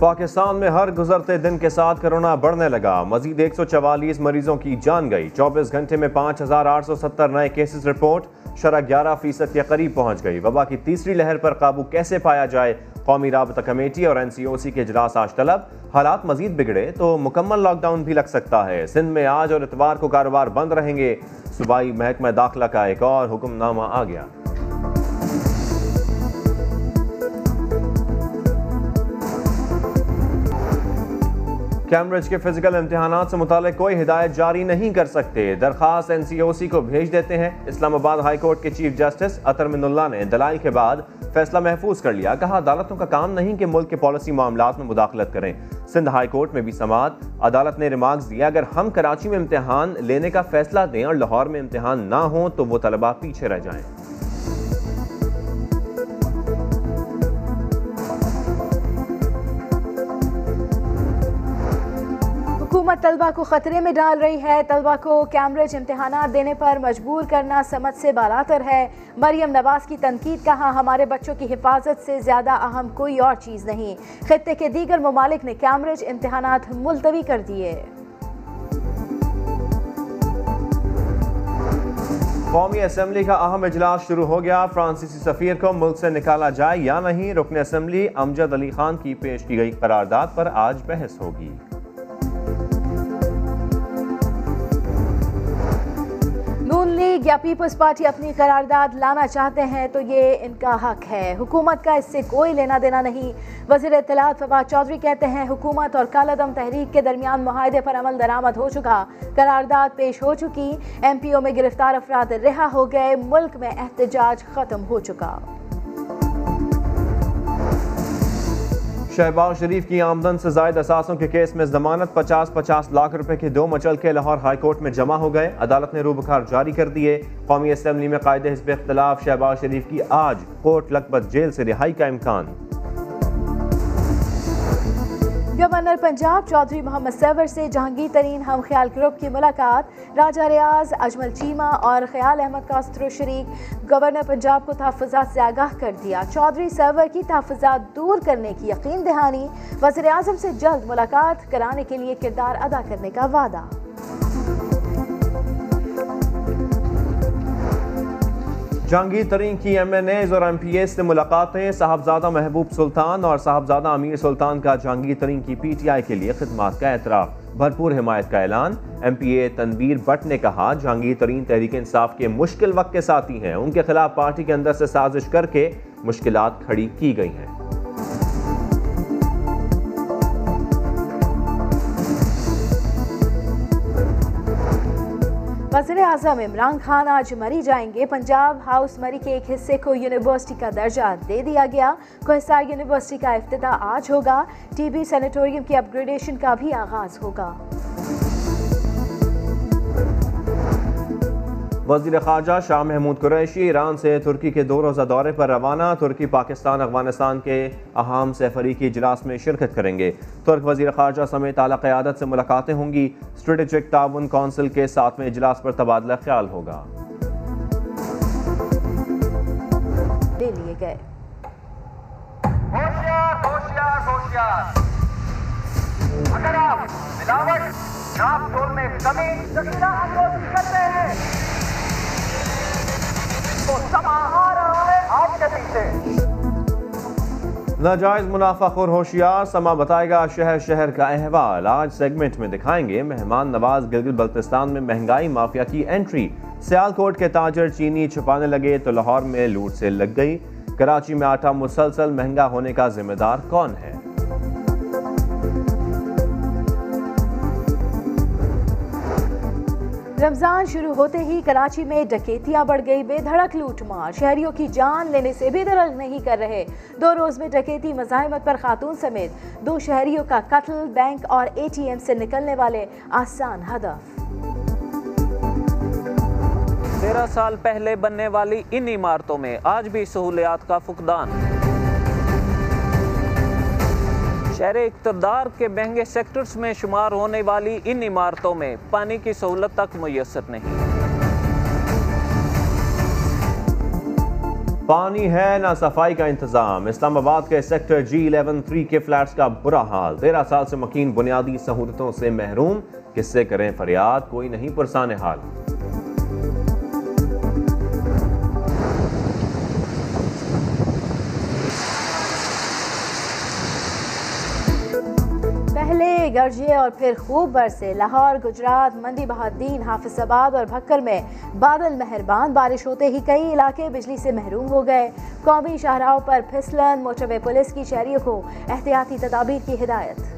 پاکستان میں ہر گزرتے دن کے ساتھ کرونا بڑھنے لگا۔ مزید ایک سو چوالیس مریضوں کی جان گئی۔ چوبیس گھنٹے میں پانچ ہزار آٹھ سو ستر نئے کیسز رپورٹ۔ شرح گیارہ فیصد کے قریب پہنچ گئی۔ وبا کی تیسری لہر پر قابو کیسے پایا جائے؟ قومی رابطہ کمیٹی اور این سی او سی کے اجلاس آج طلب۔ حالات مزید بگڑے تو مکمل لاک ڈاؤن بھی لگ سکتا ہے۔ سندھ میں آج اور اتوار کو کاروبار بند رہیں گے۔ صوبائی محکمہ داخلہ کا ایک اور حکم نامہ آ گیا۔ کیمبرج کے فزیکل امتحانات سے متعلق کوئی ہدایت جاری نہیں کر سکتے۔ درخواست این سی او سی کو بھیج دیتے ہیں۔ اسلام آباد ہائی کورٹ کے chief justice Athar Minallah نے دلائی کے بعد فیصلہ محفوظ کر لیا، کہا، عدالتوں کا کام نہیں کہ ملک کے پالیسی معاملات میں مداخلت کریں۔ سندھ ہائی کورٹ میں بھی سماعت، عدالت نے ریمارکس دیا، اگر ہم کراچی میں امتحان لینے کا فیصلہ دیں اور لاہور میں امتحان نہ ہوں تو وہ طلبہ پیچھے رہ جائیں۔ حکومت طلبہ کو خطرے میں ڈال رہی ہے۔ طلبہ کو کیمبرج امتحانات دینے پر مجبور کرنا سمجھ سے بالاتر ہے۔ مریم نواز کی تنقید کہا ہمارے بچوں کی حفاظت سے زیادہ اہم کوئی اور چیز نہیں۔ خطے کے دیگر ممالک نے کیمبرج امتحانات ملتوی کر دیے۔ قومی اسمبلی کا اہم اجلاس شروع ہو گیا۔ فرانسیسی سفیر کو ملک سے نکالا جائے یا نہیں، رکن اسمبلی امجد علی خان کی پیش کی گئی قرارداد پر آج بحث ہوگی۔ یا پیپلز پارٹی اپنی قرارداد لانا چاہتے ہیں تو یہ ان کا حق ہے۔ حکومت کا اس سے کوئی لینا دینا نہیں۔ وزیر اطلاعات فواد چودھری کہتے ہیں، حکومت اور کالعدم تحریک کے درمیان معاہدے پر عمل درآمد ہو چکا۔ قرارداد پیش ہو چکی۔ ایم پی او میں گرفتار افراد رہا ہو گئے۔ ملک میں احتجاج ختم ہو چکا۔ شہباز شریف کی آمدن سے زائد اثاثوں کے کیس میں ضمانت پچاس پچاس لاکھ روپے کے دو مچل کے لاہور ہائی کورٹ میں جمع ہو گئے۔ عدالت نے روبکار جاری کر دیے۔ قومی اسمبلی میں قائد حزب اختلاف شہباز شریف کی آج کوٹ لکبت جیل سے رہائی کا امکان۔ گورنر پنجاب چودھری محمد سیور سے جہانگیر ترین ہم خیال گروپ کی ملاقات، راجہ ریاض، اجمل چیمہ اور خیال احمد کاسترو شریک گورنر پنجاب کو تحفظات سے آگاہ کر دیا۔ چودھری سیور کی تحفظات دور کرنے کی یقین دہانی، وزیر اعظم سے جلد ملاقات کرانے کے لیے کردار ادا کرنے کا وعدہ۔ جہانگیر ترین کی ایم این ایز اور ایم پی ایس سے ملاقاتیں صاحبزادہ محبوب سلطان اور صاحبزادہ امیر سلطان کا جہانگیر ترین کی پی ٹی آئی کے لیے خدمات کا اعتراف۔ بھرپور حمایت کا اعلان۔ M P A Tanvir Butt نے کہا جہانگیر ترین تحریک انصاف کے مشکل وقت کے ساتھی ہیں۔ ان کے خلاف پارٹی کے اندر سے سازش کر کے مشکلات کھڑی کی گئی ہیں۔ وزیر اعظم عمران خان آج مری جائیں گے۔ پنجاب ہاؤس مری کے ایک حصے کو یونیورسٹی کا درجہ دے دیا گیا۔ کوہسار یونیورسٹی کا افتتاح آج ہوگا۔ ٹی بی سینیٹوریم کی اپ گریڈیشن کا بھی آغاز ہوگا۔ وزیر خارجہ شاہ محمود قریشی ایران سے ترکی کے دو روزہ دورے پر روانہ ترکی پاکستان افغانستان کے اہم سفریقی اجلاس میں شرکت کریں گے۔ ترک وزیر خارجہ سمیت اعلیٰ قیادت سے ملاقاتیں ہوں گی۔ اسٹریٹجک تعاون کونسل کے ساتویں اجلاس پر تبادلہ خیال ہوگا۔ دے لیے گئے۔ ہوشیار ہوشیار ہوشیار۔ اگر آپ ملاوٹ ناپ تول میں کمی سما آ رہا ہے آپ کے پیچھے ناجائز منافع خور ہوشیار، سما بتائے گا شہر شہر کا احوال۔ آج سیگمنٹ میں دکھائیں گے مہمان نواز گلگل بلتستان میں مہنگائی، مافیا کی انٹری سیال کوٹ کے تاجر چینی چھپانے لگے تو لاہور میں لوٹ سے لگ گئی۔ کراچی میں آٹا مسلسل مہنگا ہونے کا ذمہ دار کون ہے؟ رمضان شروع ہوتے ہی کراچی میں ڈکیتیاں بڑھ گئی بے دھڑک لوٹ مار۔ شہریوں کی جان لینے سے بھی درخت نہیں کر رہے۔ دو روز میں ڈکیتی مزاحمت پر خاتون سمیت دو شہریوں کا قتل بینک اور اے ٹی ایم سے نکلنے والے آسان ہدف۔ تیرہ سال پہلے بننے والی ان عمارتوں میں آج بھی سہولیات کا فقدان۔ شہر اقتدار کے مہنگے سیکٹرز میں شمار ہونے والی ان عمارتوں میں پانی کی سہولت تک میسر نہیں۔ پانی ہے نہ صفائی کا انتظام۔ اسلام آباد کے سیکٹر جی الیون تھری کے فلیٹس کا برا حال۔ تیرہ سال سے مکین بنیادی سہولتوں سے محروم۔ کس سے کریں فریاد؟ کوئی نہیں پرسان حال پہلے گرجے اور پھر خوب برسے۔ لاہور، گجرات، مندی بہادین حافظ آباد اور بھکر میں بادل مہربان۔ بارش ہوتے ہی کئی علاقے بجلی سے محروم ہو گئے۔ قومی شاہراہوں پر پھسلن موٹروے پولیس کی شہریوں کو احتیاطی تدابیر کی ہدایت۔